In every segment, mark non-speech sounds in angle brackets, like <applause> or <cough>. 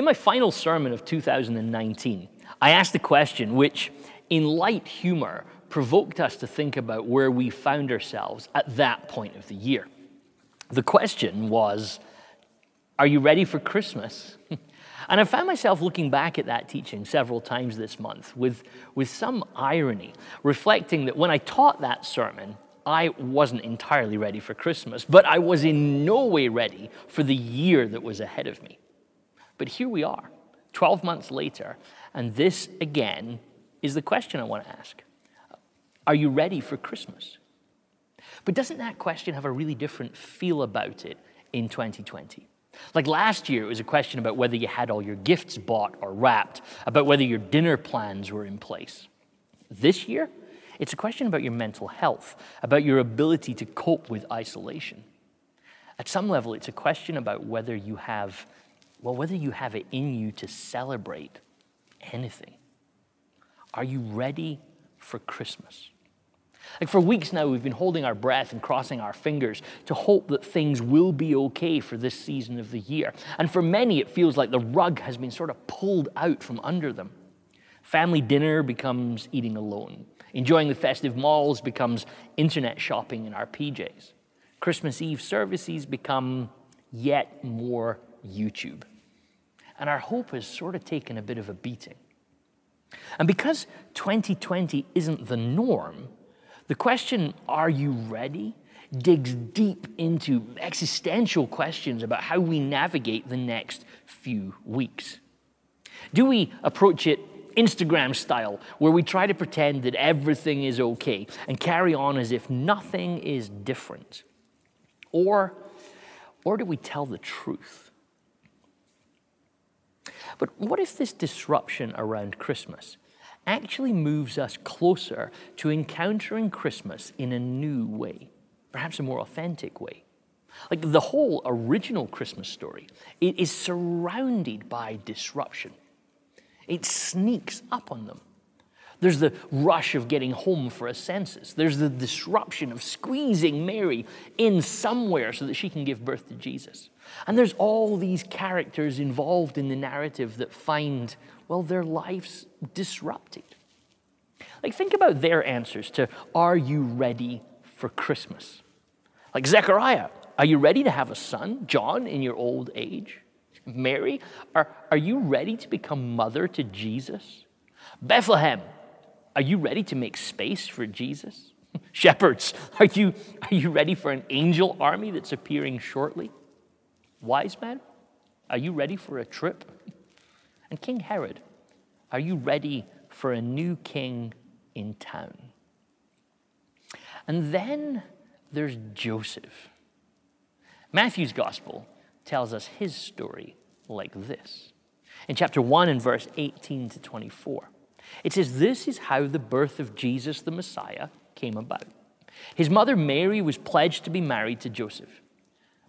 In my final sermon of 2019, I asked a question which, in light humor, provoked us to think about where we found ourselves at that point of the year. The question was Are you ready for Christmas? <laughs> And I found myself looking back at that teaching several times this month with, with some irony, reflecting that when I taught that sermon, I wasn't entirely ready for Christmas, but I was in no way ready for the year that was ahead of me. But here we are, 12 months later, and this again is the question I want to ask Are you ready for Christmas? But doesn't that question have a really different feel about it in 2020? Like last year, it was a question about whether you had all your gifts bought or wrapped, about whether your dinner plans were in place. This year, it's a question about your mental health, about your ability to cope with isolation. At some level, it's a question about whether you have, well, whether you have it in you to celebrate anything. Are you ready for Christmas? Like for weeks now, we've been holding our breath and crossing our fingers to hope that things will be okay for this season of the year. And for many, it feels like the rug has been sort of pulled out from under them. Family dinner becomes eating alone. Enjoying the festive malls becomes internet shopping in our PJs. Christmas Eve services become yet more YouTube. And our hope has sort of taken a bit of a beating. And because 2020 isn't the norm, the question, are you ready, digs deep into existential questions about how we navigate the next few weeks. Do we approach it Instagram style, where we try to pretend that everything is okay and carry on as if nothing is different? Or, or do we tell the truth? But what if this disruption around Christmas actually moves us closer to encountering Christmas in a new way, perhaps a more authentic way. Like the whole original Christmas story, it is surrounded by disruption. It sneaks up on them. There's the rush of getting home for a census. There's the disruption of squeezing Mary in somewhere so that she can give birth to Jesus. And there's all these characters involved in the narrative that find well, their lives disrupted. Like, think about their answers to, Are you ready for Christmas? Like, Zechariah, are you ready to have a son, John, in your old age? Mary, are, are you ready to become mother to Jesus? Bethlehem, are you ready to make space for Jesus? <laughs> Shepherds, are you, are you ready for an angel army that's appearing shortly? Wise men, are you ready for a trip? And King Herod, are you ready for a new king in town? And then there's Joseph. Matthew's gospel tells us his story like this. In chapter 1 and verse 18 to 24, it says, This is how the birth of Jesus the Messiah came about. His mother Mary was pledged to be married to Joseph.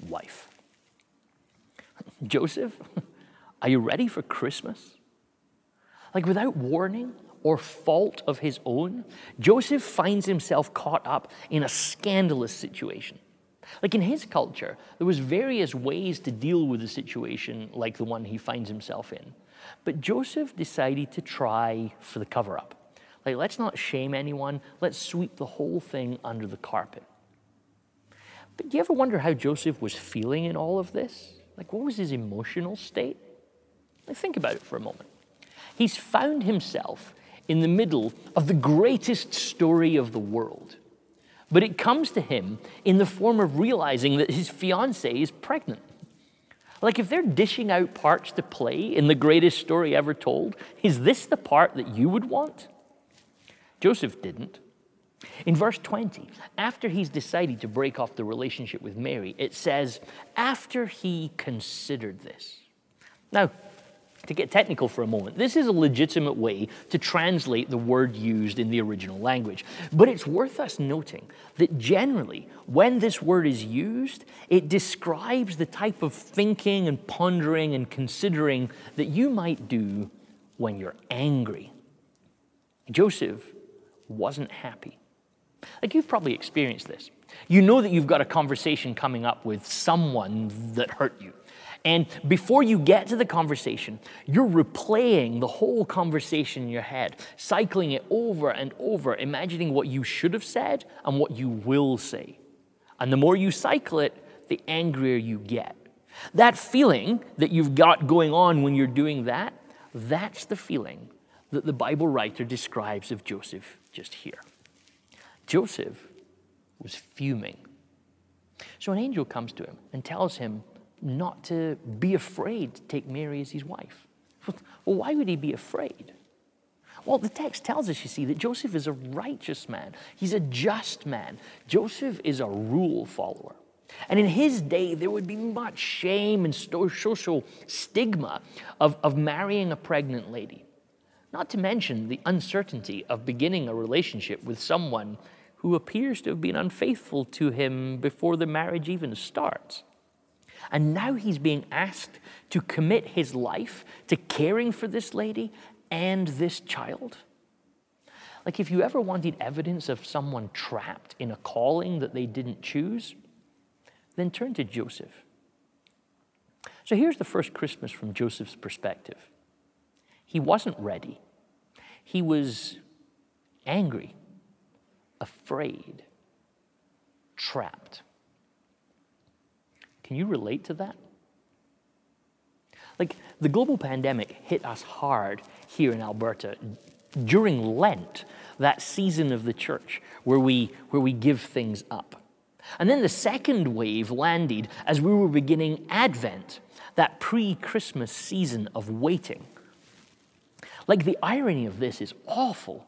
wife. Joseph, <laughs> are you ready for Christmas? Like without warning or fault of his own, Joseph finds himself caught up in a scandalous situation. Like in his culture, there was various ways to deal with a situation like the one he finds himself in. But Joseph decided to try for the cover up. Like, let's not shame anyone, let's sweep the whole thing under the carpet. But do you ever wonder how Joseph was feeling in all of this? Like, what was his emotional state? Like, think about it for a moment. He's found himself in the middle of the greatest story of the world. But it comes to him in the form of realizing that his fiancee is pregnant. Like, if they're dishing out parts to play in the greatest story ever told, is this the part that you would want? Joseph didn't. In verse 20, after he's decided to break off the relationship with Mary, it says, after he considered this. Now, to get technical for a moment, this is a legitimate way to translate the word used in the original language. But it's worth us noting that generally, when this word is used, it describes the type of thinking and pondering and considering that you might do when you're angry. Joseph wasn't happy. Like you've probably experienced this. You know that you've got a conversation coming up with someone that hurt you. And before you get to the conversation, you're replaying the whole conversation in your head, cycling it over and over, imagining what you should have said and what you will say. And the more you cycle it, the angrier you get. That feeling that you've got going on when you're doing that, that's the feeling that the Bible writer describes of Joseph just here. Joseph was fuming. So an angel comes to him and tells him not to be afraid to take Mary as his wife. Well, why would he be afraid? Well, the text tells us, you see, that Joseph is a righteous man. He's a just man. Joseph is a rule follower. And in his day, there would be much shame and social stigma of, of marrying a pregnant lady. Not to mention the uncertainty of beginning a relationship with someone who appears to have been unfaithful to him before the marriage even starts. And now he's being asked to commit his life to caring for this lady and this child. Like, if you ever wanted evidence of someone trapped in a calling that they didn't choose, then turn to Joseph. So here's the first Christmas from Joseph's perspective he wasn't ready, he was angry, afraid, trapped. Can you relate to that? Like the global pandemic hit us hard here in Alberta during Lent, that season of the church where we, where we give things up. And then the second wave landed as we were beginning Advent, that pre Christmas season of waiting. Like the irony of this is awful.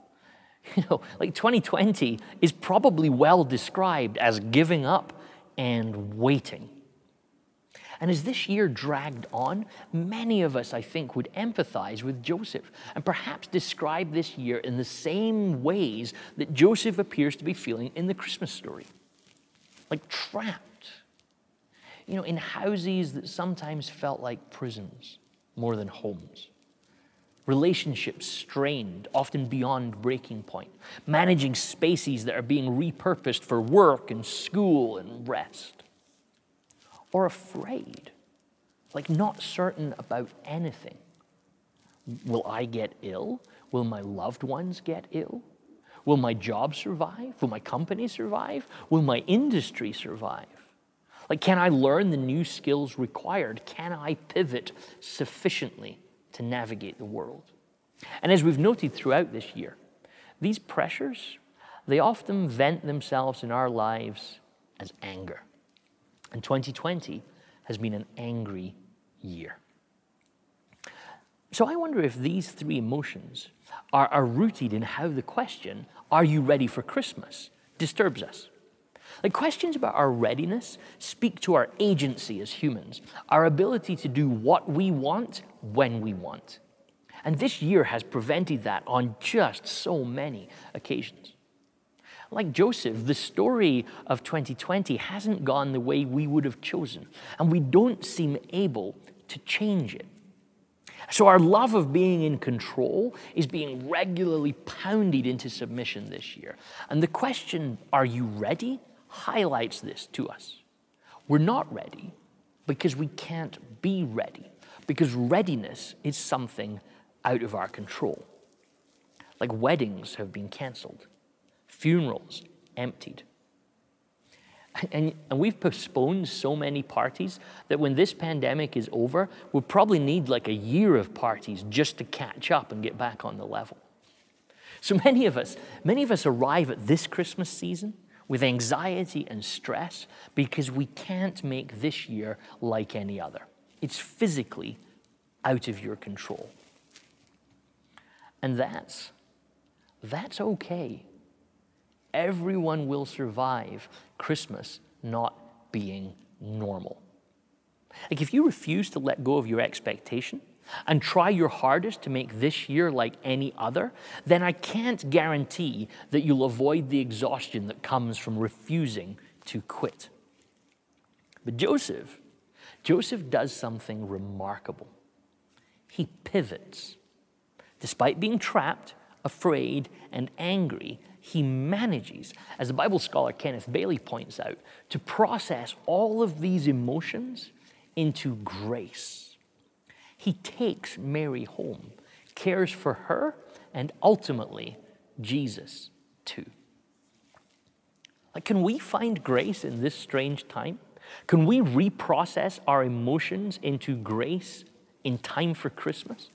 <laughs> You know, like 2020 is probably well described as giving up and waiting. And as this year dragged on, many of us, I think, would empathize with Joseph and perhaps describe this year in the same ways that Joseph appears to be feeling in the Christmas story like trapped, you know, in houses that sometimes felt like prisons more than homes. Relationships strained, often beyond breaking point. Managing spaces that are being repurposed for work and school and rest or afraid, like not certain about anything. Will I get ill? Will my loved ones get ill? Will my job survive? Will my company survive? Will my industry survive? Like, can I learn the new skills required? Can I pivot sufficiently to navigate the world? And as we've noted throughout this year, these pressures, they often vent themselves in our lives as anger. And 2020 has been an angry year. So I wonder if these three emotions are, are rooted in how the question, Are you ready for Christmas? disturbs us. Like questions about our readiness speak to our agency as humans, our ability to do what we want when we want. And this year has prevented that on just so many occasions. Like Joseph, the story of 2020 hasn't gone the way we would have chosen, and we don't seem able to change it. So, our love of being in control is being regularly pounded into submission this year. And the question, are you ready, highlights this to us. We're not ready because we can't be ready, because readiness is something out of our control. Like weddings have been canceled funerals emptied. And, and we've postponed so many parties that when this pandemic is over, we'll probably need like a year of parties just to catch up and get back on the level. So many of us, many of us arrive at this Christmas season with anxiety and stress because we can't make this year like any other. It's physically out of your control. And that's that's okay. Everyone will survive Christmas not being normal. Like if you refuse to let go of your expectation and try your hardest to make this year like any other, then I can't guarantee that you'll avoid the exhaustion that comes from refusing to quit. But Joseph, Joseph does something remarkable. He pivots. Despite being trapped, afraid, and angry, he manages, as the Bible scholar Kenneth Bailey points out, to process all of these emotions into grace. He takes Mary home, cares for her, and ultimately, Jesus too. Like, can we find grace in this strange time? Can we reprocess our emotions into grace in time for Christmas?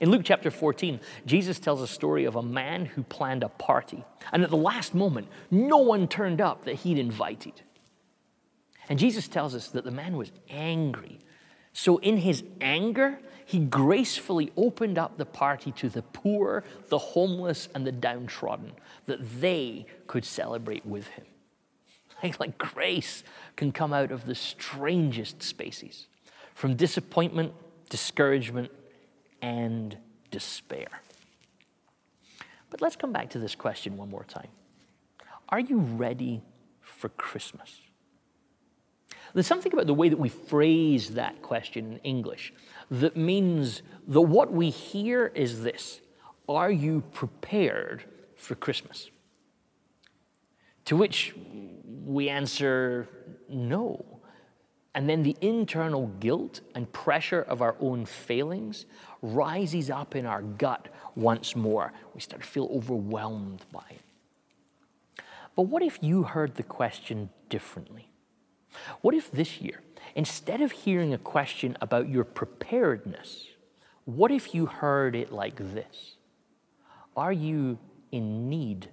In Luke chapter 14, Jesus tells a story of a man who planned a party. And at the last moment, no one turned up that he'd invited. And Jesus tells us that the man was angry. So, in his anger, he gracefully opened up the party to the poor, the homeless, and the downtrodden, that they could celebrate with him. <laughs> Like, like grace can come out of the strangest spaces from disappointment, discouragement, and despair. But let's come back to this question one more time Are you ready for Christmas? There's something about the way that we phrase that question in English that means that what we hear is this Are you prepared for Christmas? To which we answer no. And then the internal guilt and pressure of our own failings rises up in our gut once more. We start to feel overwhelmed by it. But what if you heard the question differently? What if this year, instead of hearing a question about your preparedness, what if you heard it like this? Are you in need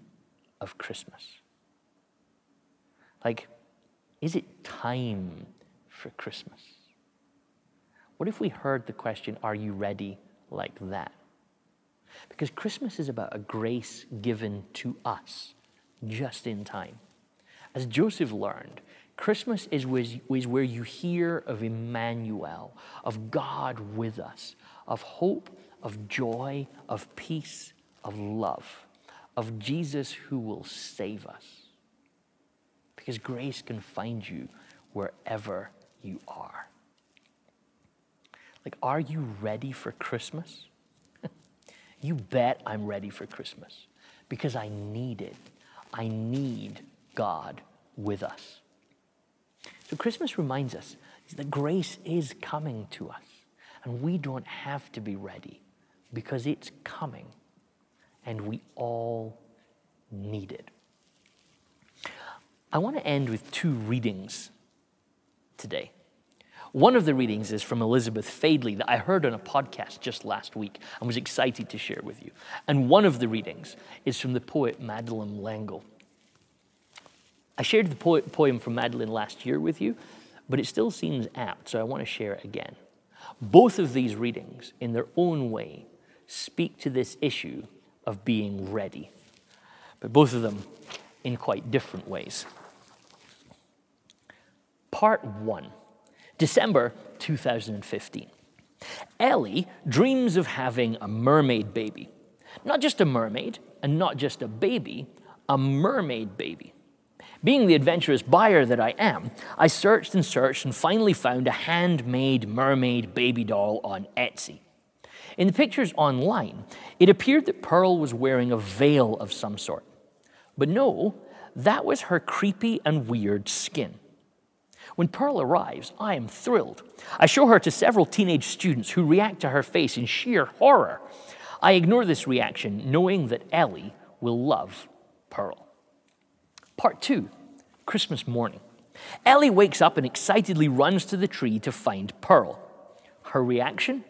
of Christmas? Like, is it time for Christmas? What if we heard the question, Are you ready? like that? Because Christmas is about a grace given to us just in time. As Joseph learned, Christmas is is where you hear of Emmanuel, of God with us, of hope, of joy, of peace, of love, of Jesus who will save us. Because grace can find you wherever you are. Like, are you ready for Christmas? <laughs> you bet I'm ready for Christmas because I need it. I need God with us. So, Christmas reminds us that grace is coming to us, and we don't have to be ready because it's coming, and we all need it. I want to end with two readings today. One of the readings is from Elizabeth Fadley that I heard on a podcast just last week and was excited to share with you. And one of the readings is from the poet Madeleine L'Engle. I shared the poem from Madeleine last year with you, but it still seems apt, so I want to share it again. Both of these readings, in their own way, speak to this issue of being ready, but both of them in quite different ways. Part one December 2015. Ellie dreams of having a mermaid baby. Not just a mermaid, and not just a baby, a mermaid baby. Being the adventurous buyer that I am, I searched and searched and finally found a handmade mermaid baby doll on Etsy. In the pictures online, it appeared that Pearl was wearing a veil of some sort. But no, that was her creepy and weird skin. When Pearl arrives, I am thrilled. I show her to several teenage students who react to her face in sheer horror. I ignore this reaction, knowing that Ellie will love Pearl. Part two Christmas morning. Ellie wakes up and excitedly runs to the tree to find Pearl. Her reaction?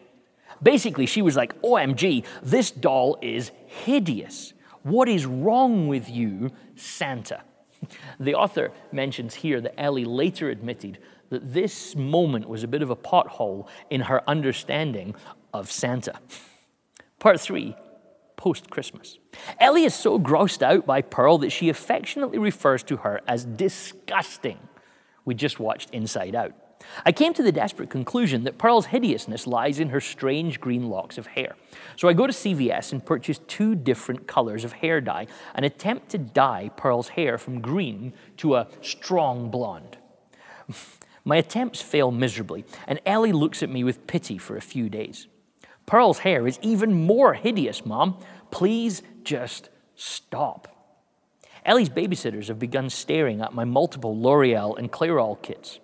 Basically, she was like, OMG, this doll is hideous. What is wrong with you, Santa? <laughs> The author mentions here that Ellie later admitted that this moment was a bit of a pothole in her understanding of Santa. Part three, post Christmas. Ellie is so grossed out by Pearl that she affectionately refers to her as disgusting. We just watched Inside Out. I came to the desperate conclusion that Pearl's hideousness lies in her strange green locks of hair. So I go to CVS and purchase two different colors of hair dye and attempt to dye Pearl's hair from green to a strong blonde. <laughs> My attempts fail miserably, and Ellie looks at me with pity for a few days. Pearl's hair is even more hideous, Mom. Please just stop. Ellie's babysitters have begun staring at my multiple L'Oreal and Clairol kits.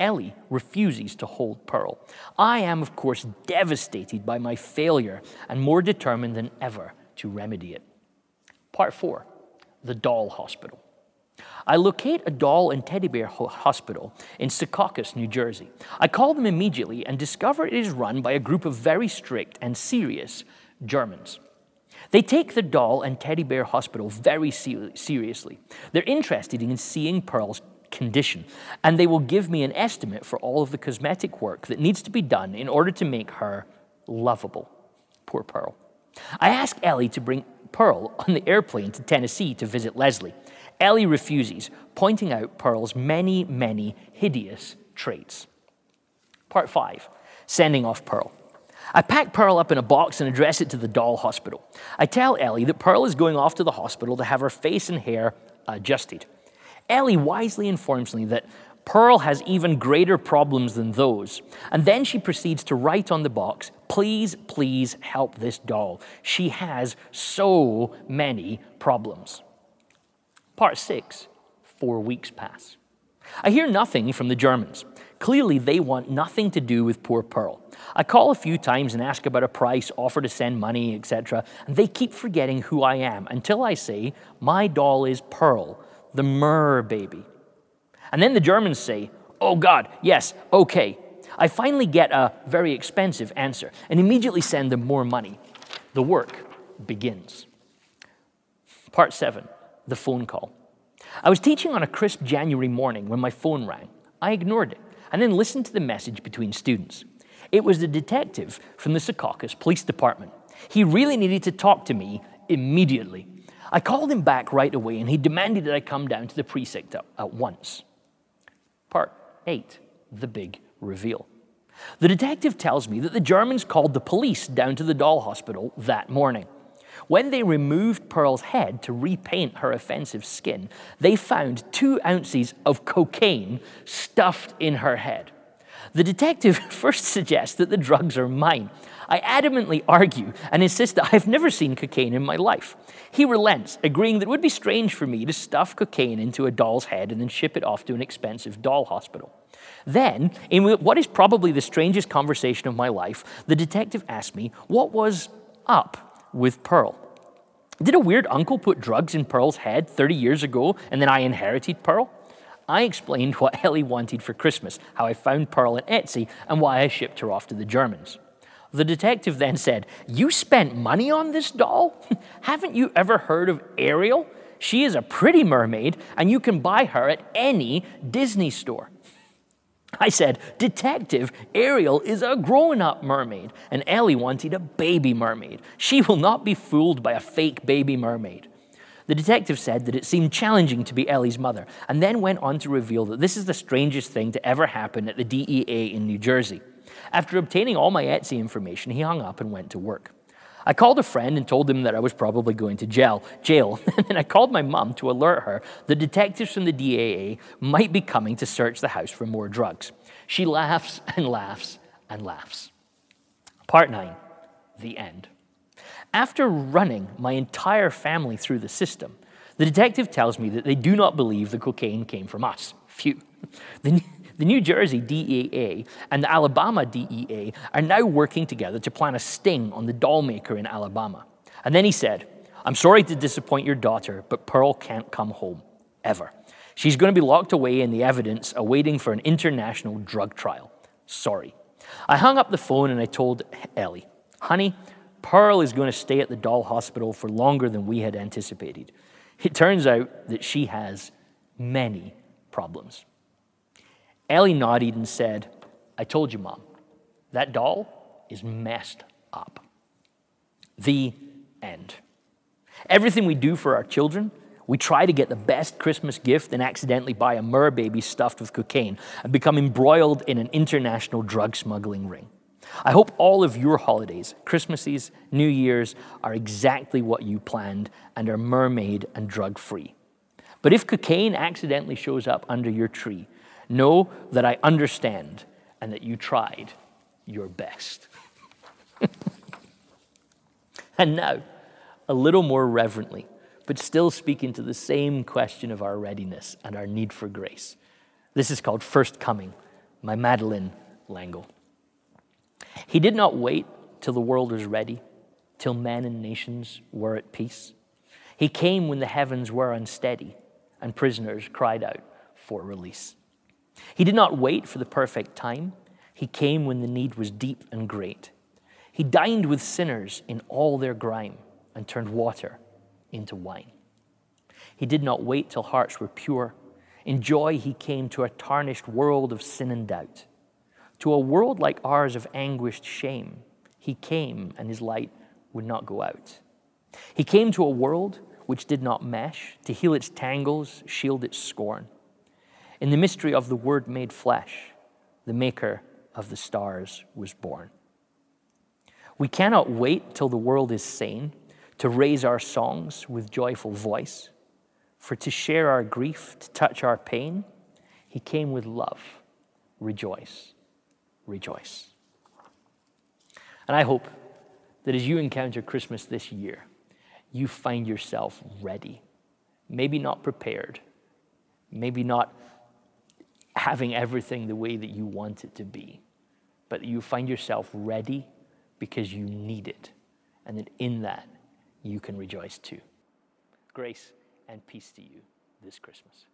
Ellie refuses to hold Pearl. I am, of course, devastated by my failure and more determined than ever to remedy it. Part four the doll hospital. I locate a doll and teddy bear hospital in Secaucus, New Jersey. I call them immediately and discover it is run by a group of very strict and serious Germans. They take the doll and teddy bear hospital very seriously. They're interested in seeing Pearl's condition, and they will give me an estimate for all of the cosmetic work that needs to be done in order to make her lovable. Poor Pearl. I ask Ellie to bring Pearl on the airplane to Tennessee to visit Leslie. Ellie refuses, pointing out Pearl's many, many hideous traits. Part five sending off Pearl. I pack Pearl up in a box and address it to the doll hospital. I tell Ellie that Pearl is going off to the hospital to have her face and hair adjusted. Ellie wisely informs me that Pearl has even greater problems than those. And then she proceeds to write on the box, Please, please help this doll. She has so many problems. Part six, four weeks pass. I hear nothing from the Germans. Clearly, they want nothing to do with poor Pearl. I call a few times and ask about a price, offer to send money, etc., and they keep forgetting who I am until I say, My doll is Pearl the Mer baby. And then the Germans say, Oh God, yes, okay. I finally get a very expensive answer and immediately send them more money. The work begins. Part seven the phone call. I was teaching on a crisp January morning when my phone rang. I ignored it and then listened to the message between students. It was the detective from the Secaucus Police Department. He really needed to talk to me immediately. I called him back right away and he demanded that I come down to the precinct at once. Part 8 The Big Reveal. The detective tells me that the Germans called the police down to the doll hospital that morning. When they removed Pearl's head to repaint her offensive skin, they found two ounces of cocaine stuffed in her head. The detective <laughs> first suggests that the drugs are mine. I adamantly argue and insist that I've never seen cocaine in my life. He relents, agreeing that it would be strange for me to stuff cocaine into a doll's head and then ship it off to an expensive doll hospital. Then, in what is probably the strangest conversation of my life, the detective asked me what was up with Pearl. Did a weird uncle put drugs in Pearl's head 30 years ago and then I inherited Pearl? I explained what <laughs> Ellie wanted for Christmas, how I found Pearl on Etsy, and why I shipped her off to the Germans. The detective then said, You spent money on this doll? <laughs> Haven't you ever heard of Ariel? She is a pretty mermaid, and you can buy her at any Disney store. I said, Detective, Ariel is a grown up mermaid, and Ellie wanted a baby mermaid. She will not be fooled by a fake baby mermaid. The detective said that it seemed challenging to be Ellie's mother, and then went on to reveal that this is the strangest thing to ever happen at the DEA in New Jersey. After obtaining all my Etsy information, he hung up and went to work. I called a friend and told him that I was probably going to jail. Jail. <laughs> and I called my mom to alert her the detectives from the DAA might be coming to search the house for more drugs. She laughs and laughs and laughs. Part 9 The End. After running my entire family through the system, the detective tells me that they do not believe the cocaine came from us. Phew. <laughs> The, the New Jersey DEA and the Alabama DEA are now working together to plan a sting on the doll maker in Alabama. And then he said, I'm sorry to disappoint your daughter, but Pearl can't come home, ever. She's going to be locked away in the evidence awaiting for an international drug trial. Sorry. I hung up the phone and I told Ellie, honey, Pearl is going to stay at the doll hospital for longer than we had anticipated. It turns out that she has many problems. Ellie nodded and said, I told you, Mom, that doll is messed up. The end. Everything we do for our children, we try to get the best Christmas gift and accidentally buy a mer baby stuffed with cocaine and become embroiled in an international drug smuggling ring. I hope all of your holidays, Christmases, New Year's, are exactly what you planned and are mermaid and drug free. But if cocaine accidentally shows up under your tree, know that I understand and that you tried your best. <laughs> and now, a little more reverently, but still speaking to the same question of our readiness and our need for grace. This is called First Coming, my Madeleine L'Engle. He did not wait till the world was ready, till men and nations were at peace. He came when the heavens were unsteady and prisoners cried out for release. He did not wait for the perfect time. He came when the need was deep and great. He dined with sinners in all their grime and turned water into wine. He did not wait till hearts were pure. In joy, he came to a tarnished world of sin and doubt. To a world like ours of anguished shame, he came and his light would not go out. He came to a world which did not mesh, to heal its tangles, shield its scorn. In the mystery of the Word made flesh, the Maker of the stars was born. We cannot wait till the world is sane to raise our songs with joyful voice, for to share our grief, to touch our pain, He came with love. Rejoice rejoice. And I hope that as you encounter Christmas this year, you find yourself ready. Maybe not prepared, maybe not having everything the way that you want it to be, but you find yourself ready because you need it, and that in that you can rejoice too. Grace and peace to you this Christmas.